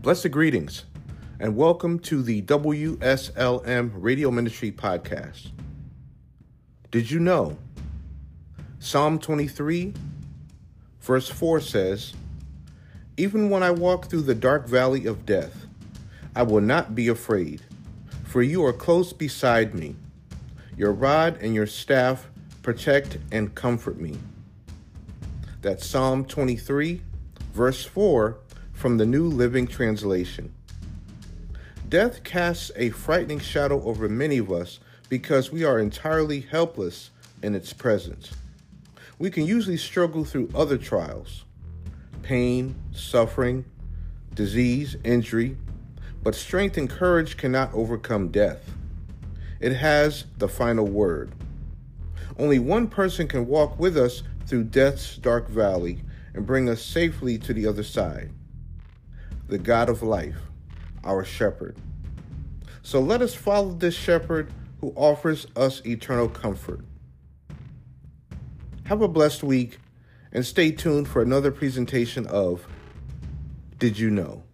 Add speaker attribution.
Speaker 1: Blessed greetings, and welcome to the WSLM Radio Ministry Podcast. Did you know? Psalm 23, verse 4 says, Even when I walk through the dark valley of death, I will not be afraid, for you are close beside me. Your rod and your staff protect and comfort me. That's Psalm 23, verse 4 from the New Living Translation. Death casts a frightening shadow over many of us because we are entirely helpless in its presence. We can usually struggle through other trials pain, suffering, disease, injury, but strength and courage cannot overcome death. It has the final word. Only one person can walk with us through death's dark valley and bring us safely to the other side the God of life, our shepherd. So let us follow this shepherd who offers us eternal comfort. Have a blessed week and stay tuned for another presentation of Did You Know?